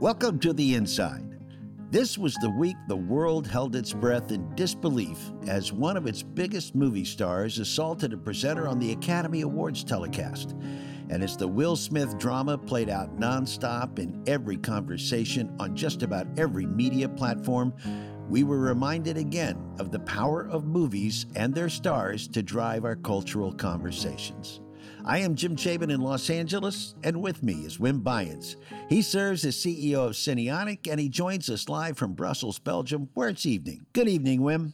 Welcome to The Inside. This was the week the world held its breath in disbelief as one of its biggest movie stars assaulted a presenter on the Academy Awards telecast. And as the Will Smith drama played out nonstop in every conversation on just about every media platform, we were reminded again of the power of movies and their stars to drive our cultural conversations. I am Jim Chabin in Los Angeles, and with me is Wim Buyens. He serves as CEO of Cinionic, and he joins us live from Brussels, Belgium, where it's evening. Good evening, Wim.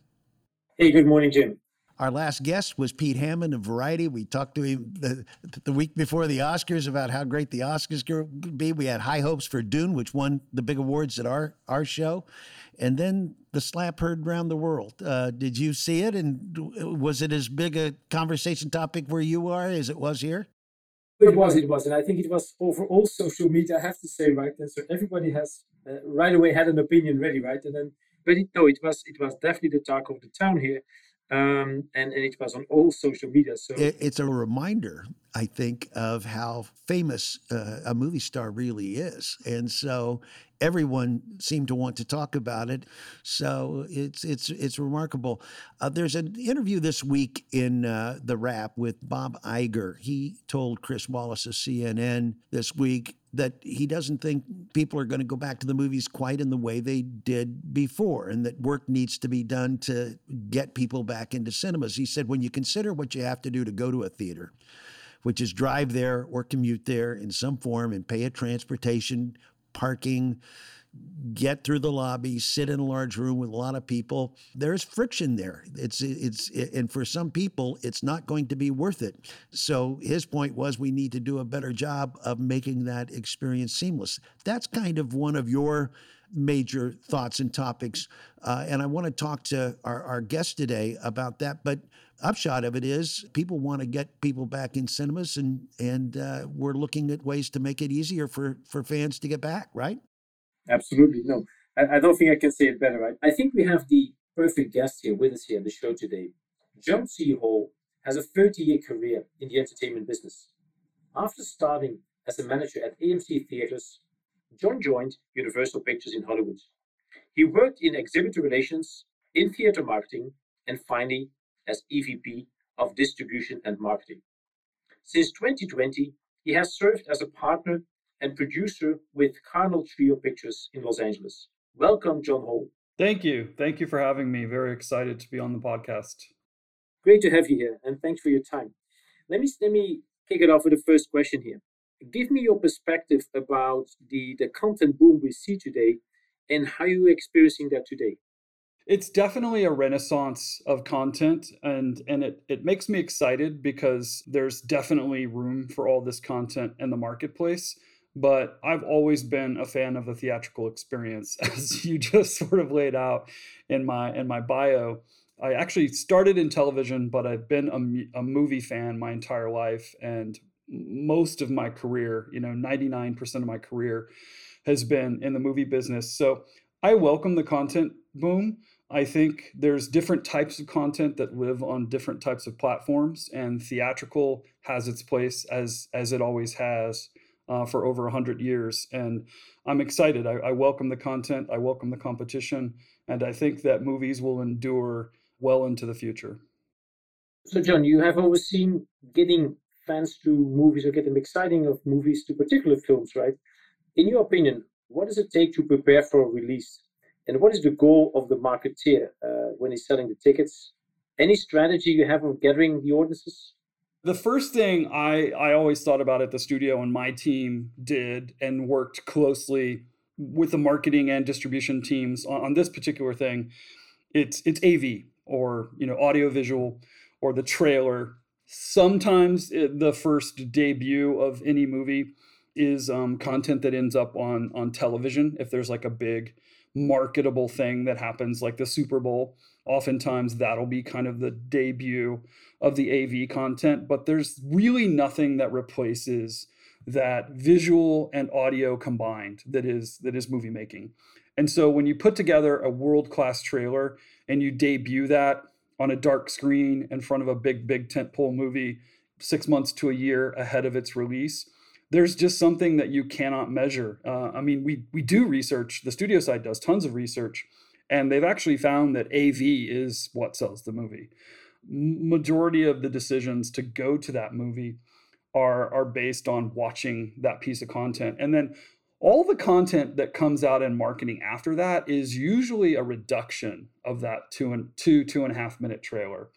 Hey, good morning, Jim. Our last guest was Pete Hammond of Variety. We talked to him the, the week before the Oscars about how great the Oscars could be. We had high hopes for Dune, which won the big awards at our, our show. And then the slap heard around the world. Uh, did you see it? And was it as big a conversation topic where you are as it was here? It was, it was. And I think it was over all social media, I have to say, right? And so everybody has uh, right away had an opinion ready, right? And then, but it, no, it was, it was definitely the talk of the town here um, and, and it was on all social media. So it, it's a reminder, I think, of how famous uh, a movie star really is, and so everyone seemed to want to talk about it. So it's it's it's remarkable. Uh, there's an interview this week in uh, the Wrap with Bob Iger. He told Chris Wallace of CNN this week that he doesn't think people are going to go back to the movies quite in the way they did before, and that work needs to be done to get people back into cinemas. He said, when you consider what you have to do to go to a theater, which is drive there or commute there in some form and pay a transportation, parking, get through the lobby, sit in a large room with a lot of people. There's friction there. It's it's and for some people, it's not going to be worth it. So his point was we need to do a better job of making that experience seamless. That's kind of one of your major thoughts and topics. Uh, and I want to talk to our, our guest today about that. But upshot of it is people want to get people back in cinemas and and uh, we're looking at ways to make it easier for for fans to get back right Absolutely. No, I, I, don't think I can say it better. Right? I think we have the perfect guest here with us here on the show today. John C. Hall has a 30 year career in the entertainment business. After starting as a manager at AMC Theaters, John joined Universal Pictures in Hollywood. He worked in exhibitor relations, in theater marketing, and finally as EVP of distribution and marketing. Since 2020, he has served as a partner and producer with Cardinal Trio Pictures in Los Angeles. Welcome, John Hall. Thank you. Thank you for having me. Very excited to be on the podcast. Great to have you here, and thanks for your time. Let me let me kick it off with the first question here. Give me your perspective about the, the content boom we see today and how you're experiencing that today. It's definitely a renaissance of content and and it, it makes me excited because there's definitely room for all this content in the marketplace but I've always been a fan of the theatrical experience, as you just sort of laid out in my in my bio. I actually started in television, but I've been a, a movie fan my entire life, and most of my career, you know, 99% of my career has been in the movie business. So I welcome the content boom. I think there's different types of content that live on different types of platforms, and theatrical has its place as as it always has uh, for over 100 years. And I'm excited. I, I, welcome the content, I welcome the competition, and I think that movies will endure well into the future. So, John, you have overseen getting fans to movies or getting exciting of movies to particular films, right? In your opinion, what does it take to prepare for a release? And what is the goal of the marketeer uh, when he's selling the tickets? Any strategy you have of gathering the audiences? The first thing I, I always thought about at the studio and my team did and worked closely with the marketing and distribution teams on, on this particular thing, it's it's AV or you know audiovisual or the trailer. Sometimes it, the first debut of any movie is um, content that ends up on on television if there's like a big marketable thing that happens like the Super Bowl. Oftentimes that'll be kind of the debut of the AV content, but there's really nothing that replaces that visual and audio combined that is that is movie making. And so when you put together a world-class trailer and you debut that on a dark screen in front of a big big tentpole movie, six months to a year ahead of its release there's just something that you cannot measure. Uh, I mean, we we do research. The studio side does tons of research, and they've actually found that AV is what sells the movie. Majority of the decisions to go to that movie are are based on watching that piece of content, and then all the content that comes out in marketing after that is usually a reduction of that two and two two and a half minute trailer.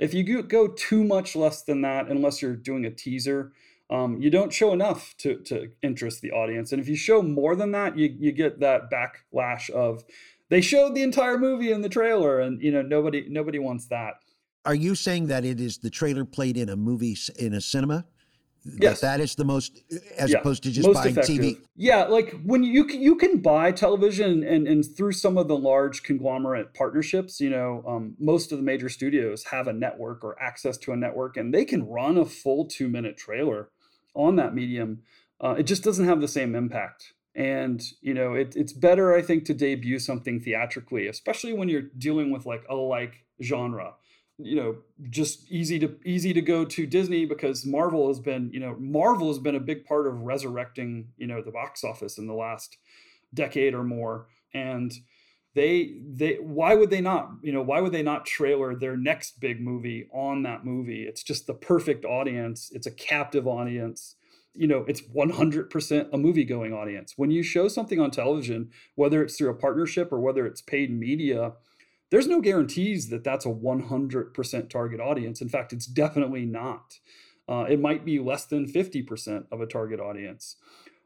If you go too much less than that, unless you're doing a teaser, um, you don't show enough to, to interest the audience. And if you show more than that, you, you get that backlash of they showed the entire movie in the trailer and you know nobody nobody wants that. Are you saying that it is the trailer played in a movie in a cinema? Yes, that, that is the most, as yeah, opposed to just buying effective. TV. Yeah, like when you you can buy television and and through some of the large conglomerate partnerships, you know, um, most of the major studios have a network or access to a network, and they can run a full two minute trailer on that medium, uh, it just doesn't have the same impact. And you know, it, it's better, I think, to debut something theatrically, especially when you're dealing with like a like genre. You know, just easy to easy to go to Disney because Marvel has been, you know, Marvel has been a big part of resurrecting, you know, the box office in the last decade or more. And they they why would they not you know why would they not trailer their next big movie on that movie it's just the perfect audience it's a captive audience you know it's 100% a movie going audience. When you show something on television whether it's through a partnership or whether it's paid media there's no guarantees that that's a 100% target audience. In fact it's definitely not. Uh, it might be less than 50% of a target audience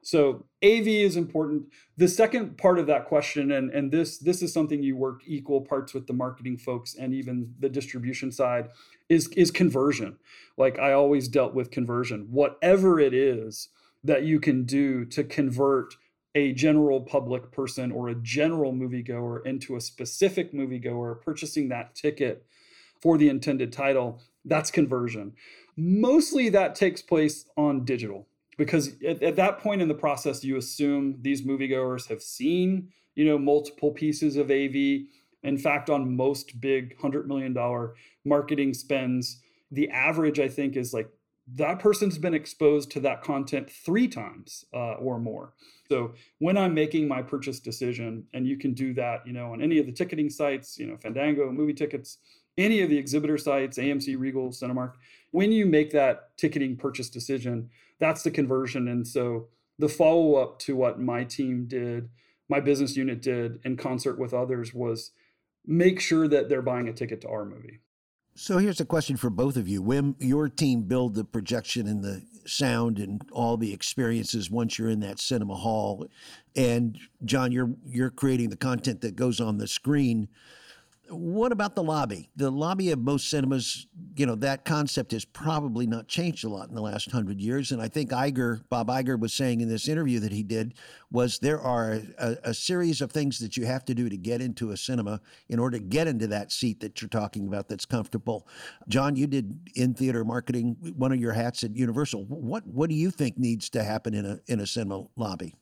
so AV is important. The second part of that question, and, and this this is something you work equal parts with the marketing folks and even the distribution side, is is conversion. Like I always dealt with conversion. Whatever it is that you can do to convert a general public person or a general moviegoer into a specific moviegoer purchasing that ticket for the intended title, that's conversion. Mostly that takes place on digital because at, at, that point in the process you assume these moviegoers have seen you know multiple pieces of av in fact on most big 100 million dollar marketing spends the average i think is like that person's been exposed to that content three times uh, or more. So when i'm making my purchase decision and you can do that you know on any of the ticketing sites you know fandango movie tickets any of the exhibitor sites amc regal cinemark when you make that ticketing purchase decision that's the conversion. And so the follow up to what my team did, my business unit did in concert with others was make sure that they're buying a ticket to our movie. So here's a question for both of you. When your team build the projection and the sound and all the experiences once you're in that cinema hall, and John, you're you're creating the content that goes on the screen. What about the lobby? The lobby of most cinemas, you know, that concept has probably not changed a lot in the last hundred years. And I think Iger, Bob Iger, was saying in this interview that he did was there are a, a, series of things that you have to do to get into a cinema in order to get into that seat that you're talking about that's comfortable. John, you did in theater marketing, one of your hats at Universal. What what do you think needs to happen in a in a cinema lobby?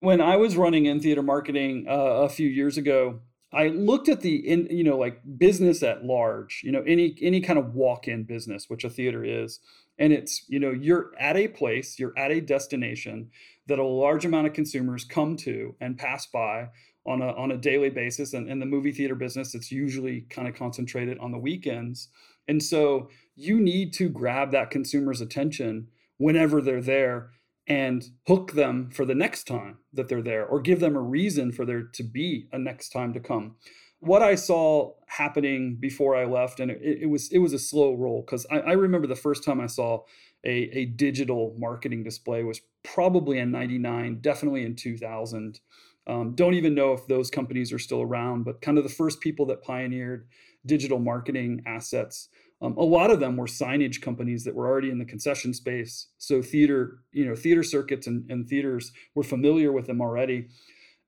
When I was running in theater marketing uh, a few years ago, I looked at the in you know like business at large, you know any any kind of walk-in business, which a theater is, and it's you know you're at a place, you're at a destination that a large amount of consumers come to and pass by on a on a daily basis. And in the movie theater business, it's usually kind of concentrated on the weekends, and so you need to grab that consumer's attention whenever they're there and hook them for the next time that they're there or give them a reason for there to be a next time to come. What i saw happening before i left and it, it was it was a slow roll because I, I, remember the first time i saw a, a digital marketing display was probably in 99 definitely in 2000 um, don't even know if those companies are still around but kind of the first people that pioneered digital marketing assets um, a lot of them were signage companies that were already in the concession space. So theater, you know, theater circuits and, and theaters were familiar with them already.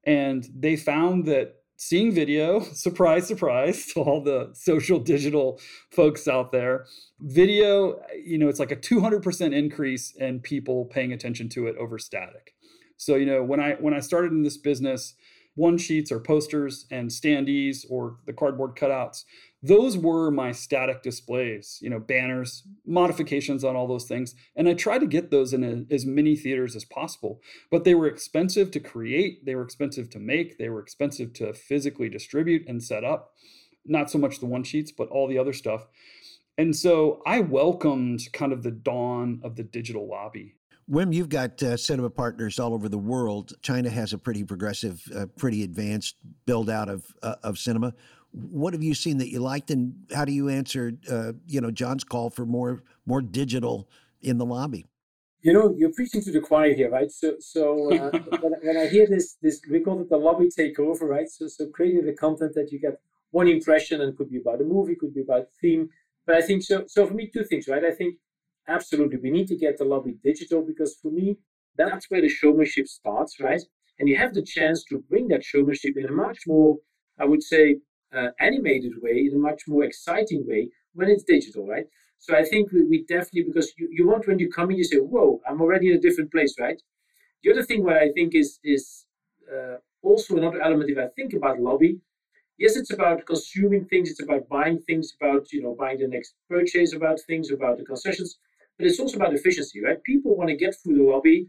And they found that seeing video, surprise, surprise to all the social digital folks out there, video, you know, it's like a 200% increase in people paying attention to it over static. So, you know, when I when I started in this business, one sheets or posters and standees or the cardboard cutouts those were my static displays, you know, banners, modifications on all those things. And I tried to get those in a, as many theaters as possible, but they were expensive to create, they were expensive to make, they were expensive to physically distribute and set up. Not so much the one sheets, but all the other stuff. And so I welcomed kind of the dawn of the digital lobby. Wim, you've got uh, cinema partners all over the world. China has a pretty progressive, uh, pretty advanced build out of uh, of cinema. What have you seen that you liked, and how do you answer, uh, you know, John's call for more more digital in the lobby? You know, you're preaching to the choir here, right? So, so uh, when, when, I hear this, this we call it the lobby takeover, right? So, so creating the content that you get one impression, and could be about a movie, could be about a theme. But I think so. So for me, two things, right? I think absolutely we need to get the lobby digital because for me, that's where the showmanship starts, right? And you have the chance to bring that showmanship in a much more, I would say, uh, animated way, in a much more exciting way when it's digital, right? So I think we, we definitely, because you, you want when you come in, you say, whoa, I'm already in a different place, right? The other thing what I think is, is uh, also another element if I think about lobby, yes, it's about consuming things, it's about buying things, about, you know, buying the next purchase about things, about the concessions, but it's also about efficiency, right? People want to get through the lobby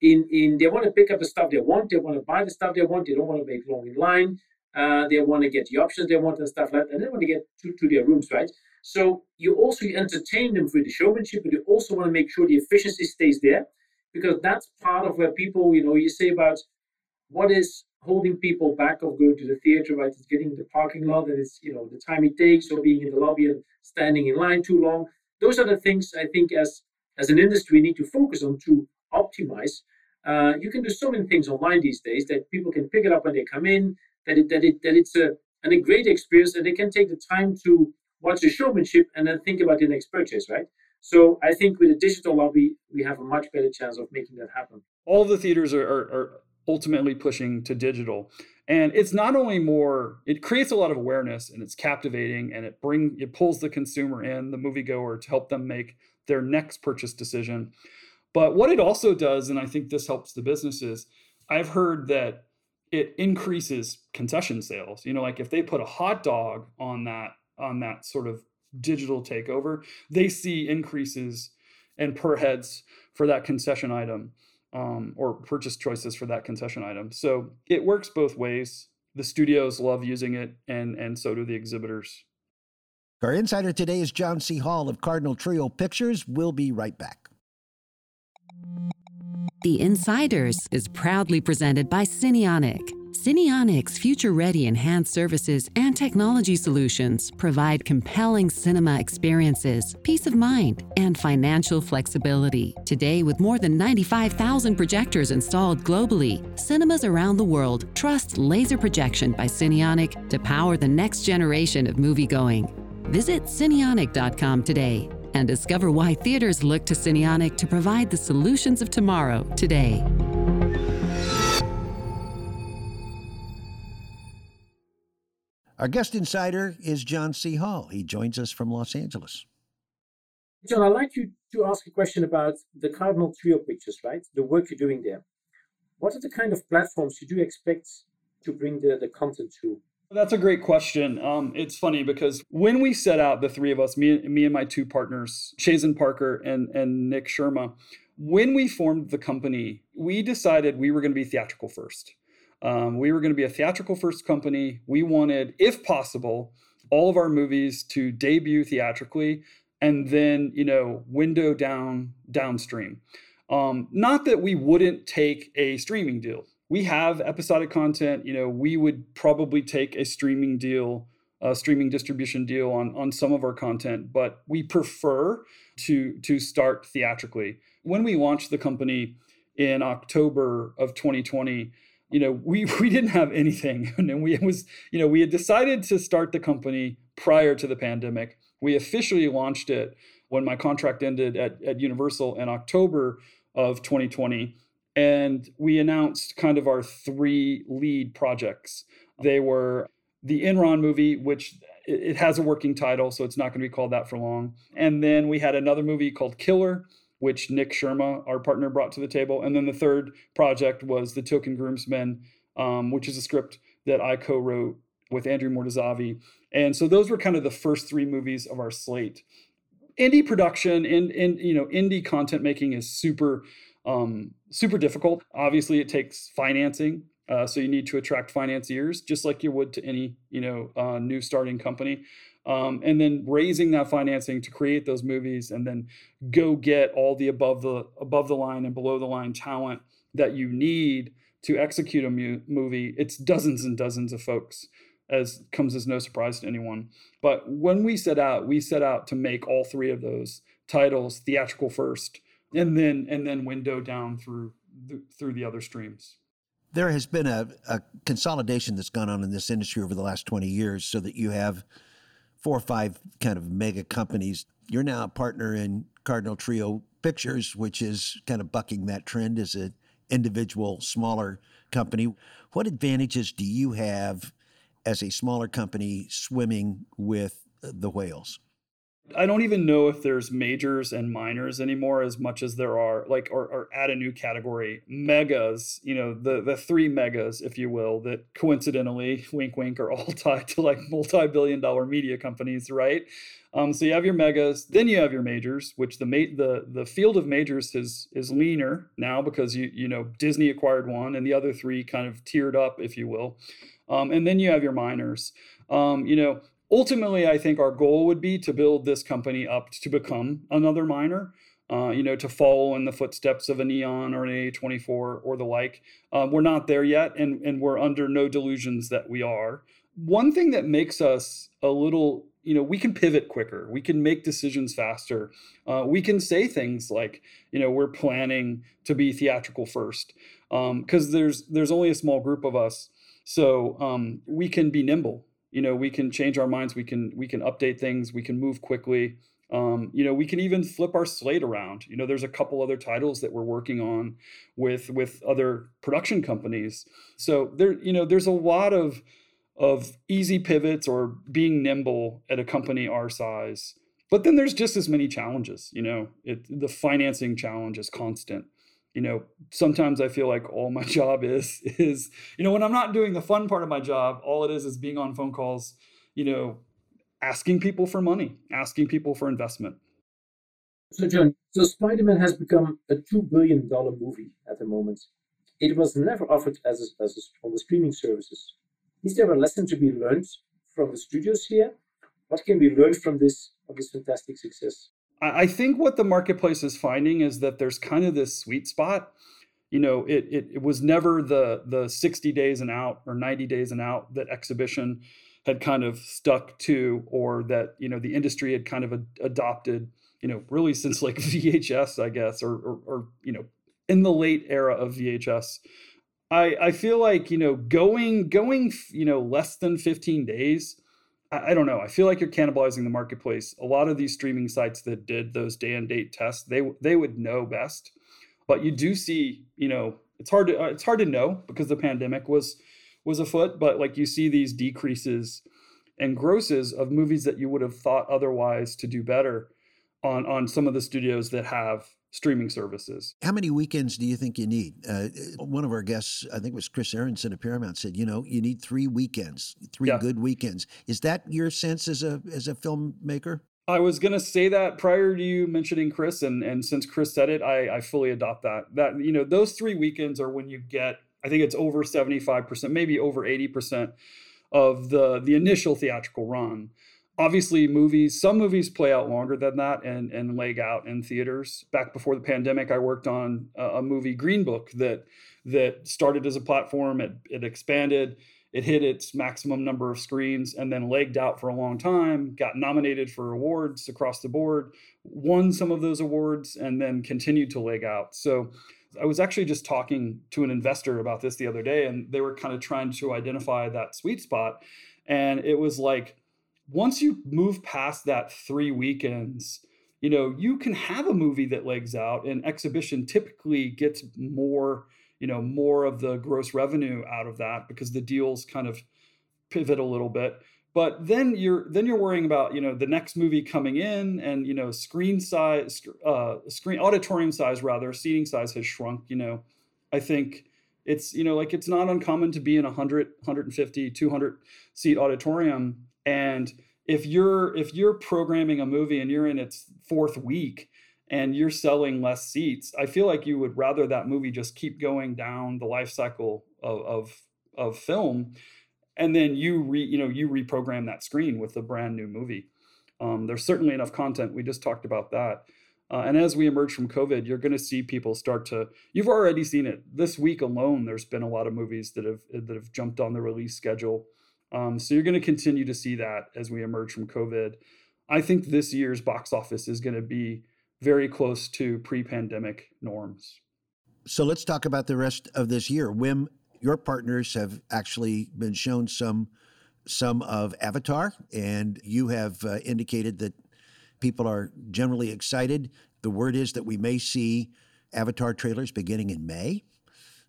in, in they want to pick up the stuff they want, they want to buy the stuff they want, they don't want to make long in line, uh, they want to get the options they want and stuff like that, and they want to get to, to their rooms, right? So you also entertain them through the showmanship, but you also want to make sure the efficiency stays there, because that's part of where people, you know, you say about what is holding people back of going to the theater, right? It's getting the parking lot, and it's you know the time it takes, or being in the lobby and standing in line too long. Those are the things I think as as an industry need to focus on to optimize. Uh, you can do so many things online these days that people can pick it up when they come in that it, that it that it's a and a great experience that they can take the time to watch the showmanship and then think about the next purchase, right? So I think with a digital lobby, we have a much better chance of making that happen. All the theaters are, are, are ultimately pushing to digital, and it's not only more; it creates a lot of awareness and it's captivating, and it bring it pulls the consumer in, the moviegoer, to help them make their next purchase decision. But what it also does, and I think this helps the businesses, I've heard that it increases concession sales. You know, like if they put a hot dog on that on that sort of digital takeover, they see increases in per heads for that concession item um, or purchase choices for that concession item. So it works both ways. The studios love using it, and and so do the exhibitors. Our insider today is John C. Hall of Cardinal Trio Pictures. We'll be right back. The Insiders is proudly presented by Cinionic. Cinionic's future ready enhanced services and technology solutions provide compelling cinema experiences, peace of mind, and financial flexibility. Today, with more than 95,000 projectors installed globally, cinemas around the world trust laser projection by Cinionic to power the next generation of moviegoing. Visit Cinionic.com today and discover why theaters look to Cinionic to provide the solutions of tomorrow today. Our guest insider is John C. Hall. He joins us from Los Angeles. John, I'd like you to ask a question about the Cardinal Trio pictures, right? The work you're doing there. What are the kind of platforms you do expect to bring the, the content to? That's a great question. Um, it's funny because when we set out, the three of us, me, me and my two partners, Chazen Parker and, and Nick Sherma, when we formed the company, we decided we were going to be theatrical first. Um, we were going to be a theatrical first company. We wanted, if possible, all of our movies to debut theatrically and then, you know, window down downstream. Um, not that we wouldn't take a streaming deal we have episodic content. You know, we would probably take a streaming deal, a streaming distribution deal on on some of our content, but we prefer to to start theatrically. When we launched the company in October of 2020, you know, we we didn't have anything, and we was you know we had decided to start the company prior to the pandemic. We officially launched it when my contract ended at, at Universal in October of 2020 and we announced kind of our three lead projects. They were the Enron movie, which it has a working title, so it's not going to be called that for long. And then we had another movie called Killer, which Nick Sherma, our partner, brought to the table. And then the third project was The Token Groomsmen, um, which is a script that I co-wrote with Andrew Mortazavi. And so those were kind of the first three movies of our slate. Indie production and, and you know, indie content making is super, um, super difficult. Obviously, it takes financing. Uh, so you need to attract financiers, just like you would to any, you know, uh, new starting company. Um, and then raising that financing to create those movies, and then go get all the above the above the line and below the line talent that you need to execute a mu- movie. It's dozens and dozens of folks as comes as no surprise to anyone. But when we set out, we set out to make all three of those titles theatrical first, and then and then window down through the, through the other streams. There has been a, a consolidation that's gone on in this industry over the last 20 years, so that you have four or five kind of mega companies. You're now a partner in Cardinal Trio Pictures, which is kind of bucking that trend as an individual smaller company. What advantages do you have as a smaller company swimming with the whales? I don't even know if there's majors and minors anymore as much as there are like or, or add a new category megas you know the the three megas if you will that coincidentally wink wink are all tied to like multi-billion dollar media companies right um, so you have your megas then you have your majors which the ma- the the field of majors is is leaner now because you you know Disney acquired one and the other three kind of tiered up if you will um, and then you have your minors. Um, you know, ultimately, I think our goal would be to build this company up to become another minor. Uh, you know, to follow in the footsteps of a Neon or an A24 or the like. Um, we're not there yet, and, and we're under no delusions that we are. One thing that makes us a little, you know, we can pivot quicker, we can make decisions faster. Uh, we can say things like, you know, we're planning to be theatrical first, because um, there's there's only a small group of us so um, we can be nimble. You know, we can change our minds. We can we can update things. We can move quickly. Um, you know, we can even flip our slate around. You know, there's a couple other titles that we're working on with with other production companies. So there, you know, there's a lot of of easy pivots or being nimble at a company our size. But then there's just as many challenges. You know, it, the financing challenge is constant you know sometimes i feel like all my job is is you know when i'm not doing the fun part of my job all it is is being on phone calls you know asking people for money asking people for investment. So john so spider-man has become a $2 billion movie at the moment. It was never offered as, a, as a, on the streaming services. Is there a lesson to be learned from the studios here? What can we learn from this from this fantastic success I think what the marketplace is finding is that there's kind of this sweet spot. You know, it, it, it was never the the 60 days and out or 90 days and out that exhibition had kind of stuck to, or that you know the industry had kind of adopted. You know, really since like VHS, I guess, or, or, or you know, in the late era of VHS. I I feel like you know going going you know less than 15 days I, don't know. I feel like you're cannibalizing the marketplace. A lot of these streaming sites that did those day and date tests, they they would know best. But you do see, you know, it's hard to uh, it's hard to know because the pandemic was was afoot. But like you see these decreases and grosses of movies that you would have thought otherwise to do better on on some of the studios that have streaming services. How many weekends do you think you need? Uh, one of our guests, I think it was Chris Aronson of Paramount, said, you know, you need three weekends, three yeah. good weekends. Is that your sense as a as a filmmaker? I was gonna say that prior to you mentioning Chris, and and since Chris said it, I, I fully adopt that. That you know, those three weekends are when you get, I think it's over seventy five percent, maybe over eighty percent of the the initial theatrical run obviously movies some movies play out longer than that and and leg out in theaters back before the pandemic i worked on a, a movie green book that that started as a platform it, it expanded it hit its maximum number of screens and then legged out for a long time got nominated for awards across the board won some of those awards and then continued to leg out so I was actually just talking to an investor about this the other day, and they were kind of trying to identify that sweet spot. And it was like once you move past that three weekends, you know, you can have a movie that legs out and exhibition typically gets more, you know, more of the gross revenue out of that because the deals kind of pivot a little bit. But then you're then you're worrying about you know the next movie coming in and you know screen size, uh, screen auditorium size rather seating size has shrunk. You know, I think it's you know like it's not uncommon to be in a 100 150 200 seat auditorium. And if you're if you're programming a movie and you're in its fourth week and you're selling less seats i feel like you would rather that movie just keep going down the life cycle of of, of film. And then you re you know you reprogram that screen with a brand new movie. Um, there's certainly enough content. We just talked about that uh, and as we emerge from COVID, you're going to see people start to. You've already seen it this week alone. There's been a lot of movies that have that have jumped on the release schedule. Um, so you're going to continue to see that as we emerge from COVID. I think this year's box office is going to be very close to pre-pandemic norms. So let's talk about the rest of this year. Wim, your partners have actually been shown some some of Avatar, and you have uh, indicated that People are generally excited. The word is that we may see Avatar trailers beginning in May.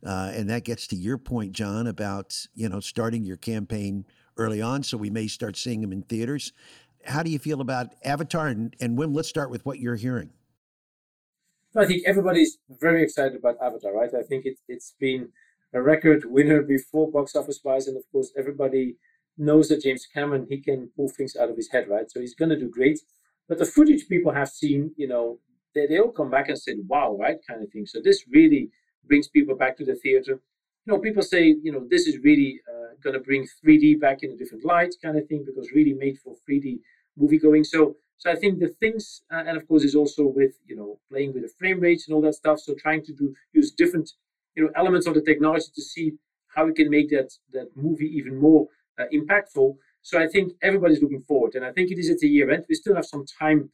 Uh, and that gets to your point, John, about you know starting your campaign early on, so we may start seeing them in theaters. How do you feel about Avatar? And, and Wim, let's start with what you're hearing. I think everybody's very excited about Avatar, right? I think it, it's been a record winner before box office wise, and of course, everybody knows that James Cameron he can pull things out of his head, right? So he's going to do great. But the footage people have seen, you know, they, they all come back and said, wow, right, kind of thing. So this really brings people back to the theater. You know, people say, you know, this is really uh, going to bring 3D back in a different light, kind of thing, because really made for 3D movie going. So, so I think the things, uh, and of course, is also with you know playing with the frame rates and all that stuff. So trying to do use different, you know, elements of the technology to see how we can make that that movie even more uh, impactful. So I think everybody's looking forward, and I think it is at the year end. We still have some time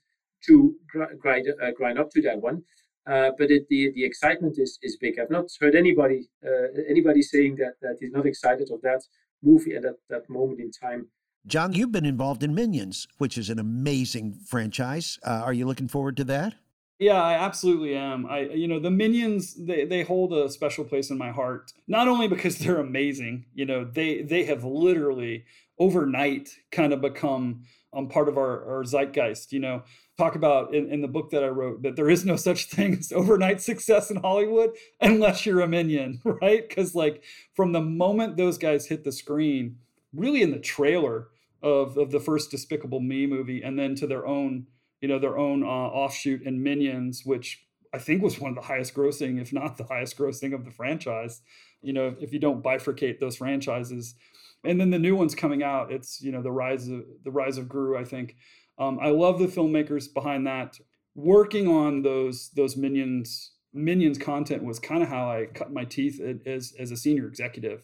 to grind uh, grind up to that one, uh, but it, the the excitement is is big. I've not heard anybody uh, anybody saying that that is not excited of that movie at that, that moment in time. John, you've been involved in Minions, which is an amazing franchise. Uh, are you looking forward to that? Yeah, I absolutely am. I you know, the Minions they they hold a special place in my heart. Not only because they're amazing, you know, they they have literally overnight kind of become um, part of our, our zeitgeist. You know, talk about in, in the book that I wrote that there is no such thing as overnight success in Hollywood unless you're a minion, right? Because like from the moment those guys hit the screen, really in the trailer of, of the first Despicable Me movie, and then to their own, you know, their own uh, offshoot and Minions, which I think was one of the highest grossing, if not the highest grossing of the franchise. You know, if you don't bifurcate those franchises, and then the new ones coming out it's you know the rise of the rise of gru i think. Um, i love the filmmakers behind that. Working on those those minions minions content was kind of how i cut my teeth as as a senior executive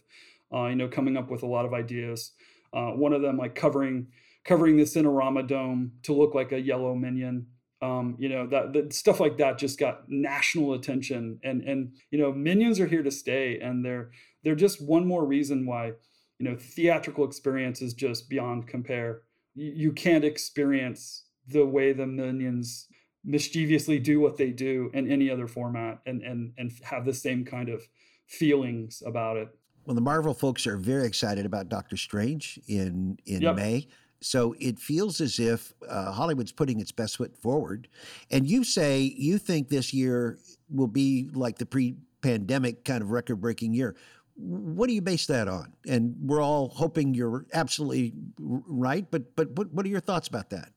uh, you know coming up with a lot of ideas. Uh, one of them like covering covering the cinerama dome to look like a yellow minion. Um, you know that, that stuff like that just got national attention. And and you know minions are here to stay and they're they're just one more reason why you know theatrical experience is just beyond compare. You, you can't experience the way the minions mischievously do what they do in any other format and and and have the same kind of feelings about it. Well the marvel folks are very excited about doctor strange in in yep. may so it feels as if uh, hollywood's putting its best foot forward and you say you think this year will be like the pre-pandemic kind of record-breaking year what do you base that on? And we're all hoping you're absolutely right, but but what, what are your thoughts about that?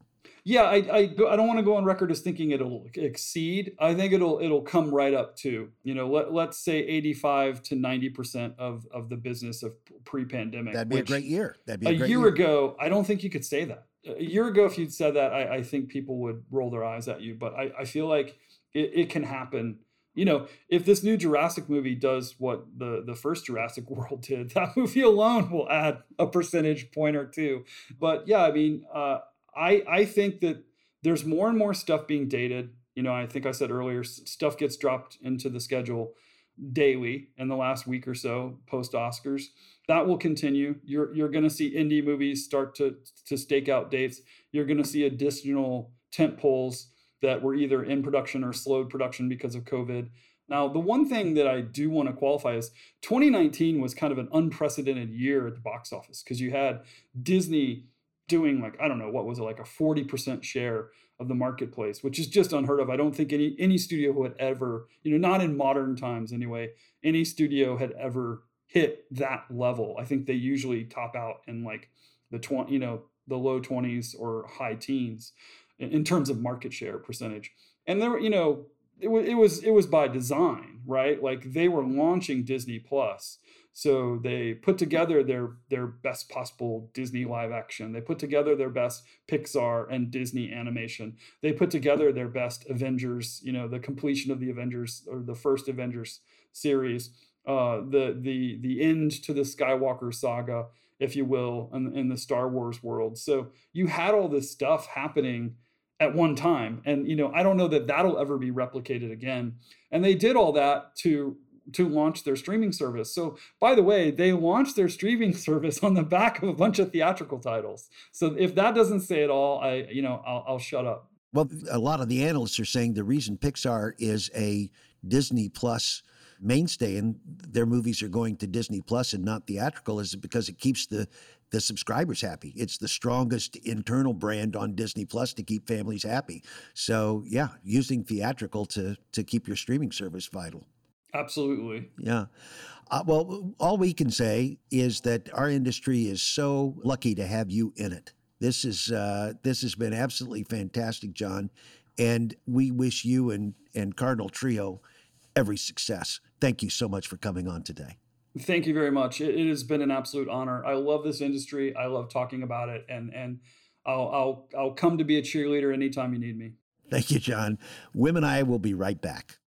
Yeah, I I, I don't want to go on record as thinking it'll exceed. I think it'll it'll come right up to you know let let's say eighty five to ninety percent of of the business of pre pandemic. That'd be a great year. That'd be a, a year, year, ago. I don't think you could say that. A year ago, if you'd said that, I, I think people would roll their eyes at you. But I, I feel like it, it can happen you know, if this new Jurassic movie does what the the first Jurassic World did, that movie alone will add a percentage point or two. But yeah, I mean, uh, I I think that there's more and more stuff being dated. You know, I think I said earlier, stuff gets dropped into the schedule daily in the last week or so post Oscars. That will continue. You're you're going to see indie movies start to to stake out dates. You're going to see additional tent poles that were either in production or slowed production because of COVID. Now, the one thing that I do want to qualify is 2019 was kind of an unprecedented year at the box office because you had Disney doing like I don't know what was it like a 40% share of the marketplace, which is just unheard of. I don't think any any studio had ever, you know, not in modern times anyway, any studio had ever hit that level. I think they usually top out in like the 20, you know, the low 20s or high teens in, in terms of market share percentage. And there, you know, it it was it was by design, right? Like they were launching Disney Plus. So they put together their their best possible Disney live action. They put together their best Pixar and Disney animation. They put together their best Avengers, you know, the completion of the Avengers or the first Avengers series, uh, the the the end to the Skywalker saga, if you will, in, in the Star Wars world. So you had all this stuff happening at one time and you know i don't know that that'll ever be replicated again and they did all that to to launch their streaming service so by the way they launched their streaming service on the back of a bunch of theatrical titles so if that doesn't say it all i you know i'll, I'll shut up well a lot of the analysts are saying the reason pixar is a disney plus mainstay and their movies are going to disney plus and not theatrical is because it keeps the the subscribers happy. It's the strongest internal brand on Disney Plus to keep families happy. So yeah, using theatrical to to keep your streaming service vital. Absolutely. Yeah. Uh, well, all we can say is that our industry is so lucky to have you in it. This is uh, this has been absolutely fantastic, John, and we wish you and and Cardinal Trio every success. Thank you so much for coming on today. Thank you very much. It, it, has been an absolute honor. I love this industry. I love talking about it, and and I'll I'll I'll come to be a cheerleader anytime you need me. Thank you, John. Wim and I will be right back.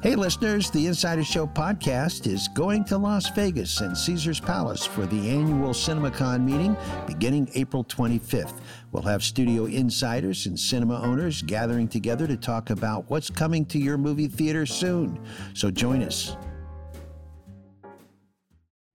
Hey, listeners, the Insider Show podcast is going to Las Vegas and Caesars Palace for the annual CinemaCon meeting beginning April 25th. We'll have studio insiders and cinema owners gathering together to talk about what's coming to your movie theater soon. So join us.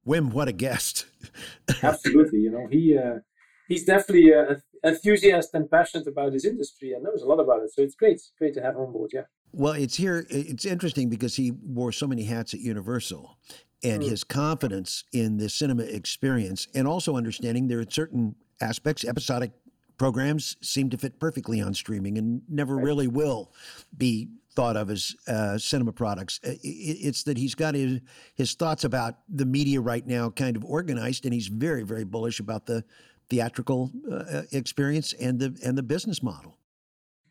Wim, what a guest! Absolutely, you know he uh, he's definitely uh, enthusiast and passionate about his industry and knows a lot about it. So it's great, great to have him on board. Yeah. Well, it's here. It's interesting because he wore so many hats at Universal, and mm. his confidence in the cinema experience, and also understanding there are certain aspects, episodic programs seem to fit perfectly on streaming and never right. really will be thought of as uh, cinema products. It's that he's got his, his thoughts about the media right now kind of organized, and he's very, very bullish about the theatrical uh, experience and the and the business model.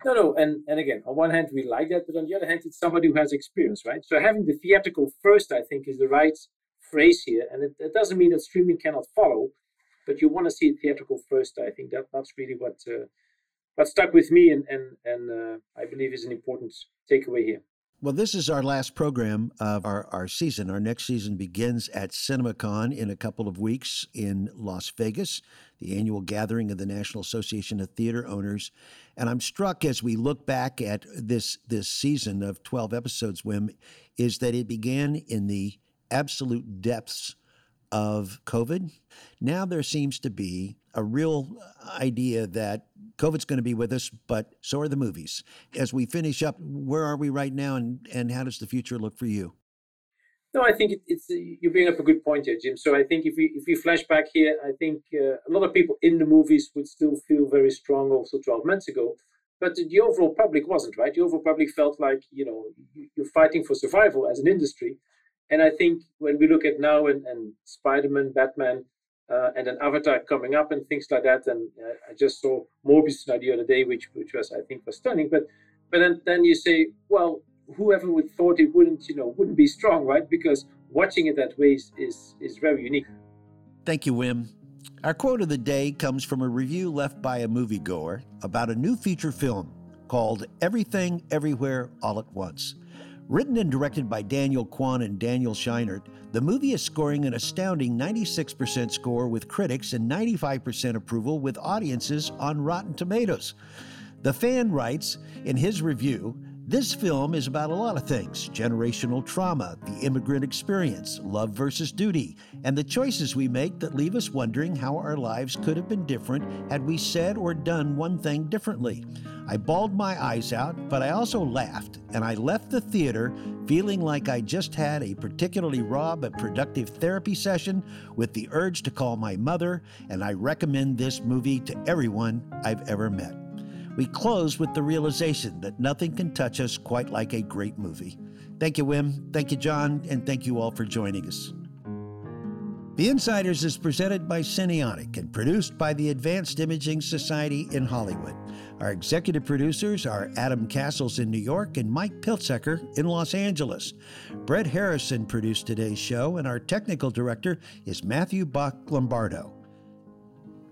No, no, and and again, on one hand we like that, but on the other hand, it's somebody who has experience, right? So having the theatrical first, I think, is the right phrase here, and it, it doesn't mean that streaming cannot follow, but you want to see theatrical first. I think that that's really what. Uh, what stuck with me and and and uh, I believe is an important takeaway here. Well, this is our last program of our, our season. Our next season begins at CinemaCon in a couple of weeks in Las Vegas, the annual gathering of the National Association of Theater Owners. And I'm struck as we look back at this this season of 12 episodes, Wim, is that it began in the absolute depths of COVID. Now there seems to be a real idea that COVID's going to be with us, but so are the movies. As we finish up, where are we right now, and, and how does the future look for you? No, I think it's you bring up a good point here, Jim. So I think if we if we flash back here, I think uh, a lot of people in the movies would still feel very strong also 12 months ago, but the overall public wasn't right. The overall public felt like you know you're fighting for survival as an industry, and I think when we look at now and, and Spider-Man, Batman, uh, and an Avatar coming up and things like that. And uh, I just saw Morbius the other day, which which was I think was stunning. But but then then you say, well, whoever would thought it wouldn't you know wouldn't be strong, right? Because watching it that way is is, is very unique. Thank you, Wim. Our quote of the day comes from a review left by a moviegoer about a new feature film called Everything Everywhere All at Once. Written and directed by Daniel Kwan and Daniel Scheinert, the movie is scoring an astounding 96% score with critics and 95% approval with audiences on Rotten Tomatoes. The fan writes in his review This film is about a lot of things generational trauma, the immigrant experience, love versus duty, and the choices we make that leave us wondering how our lives could have been different had we said or done one thing differently. I bawled my eyes out, but I also laughed, and I left the theater feeling like I just had a particularly raw but productive therapy session with the urge to call my mother, and I recommend this movie to everyone I've ever met. We close with the realization that nothing can touch us quite like a great movie. Thank you, Wim. Thank you, John. And thank you all for joining us. The Insiders is presented by Cinionic and produced by the Advanced Imaging Society in Hollywood. Our executive producers are Adam Castles in New York and Mike Piltzecker in Los Angeles. Brett Harrison produced today's show, and our technical director is Matthew Bach Lombardo.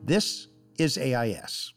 This is AIS.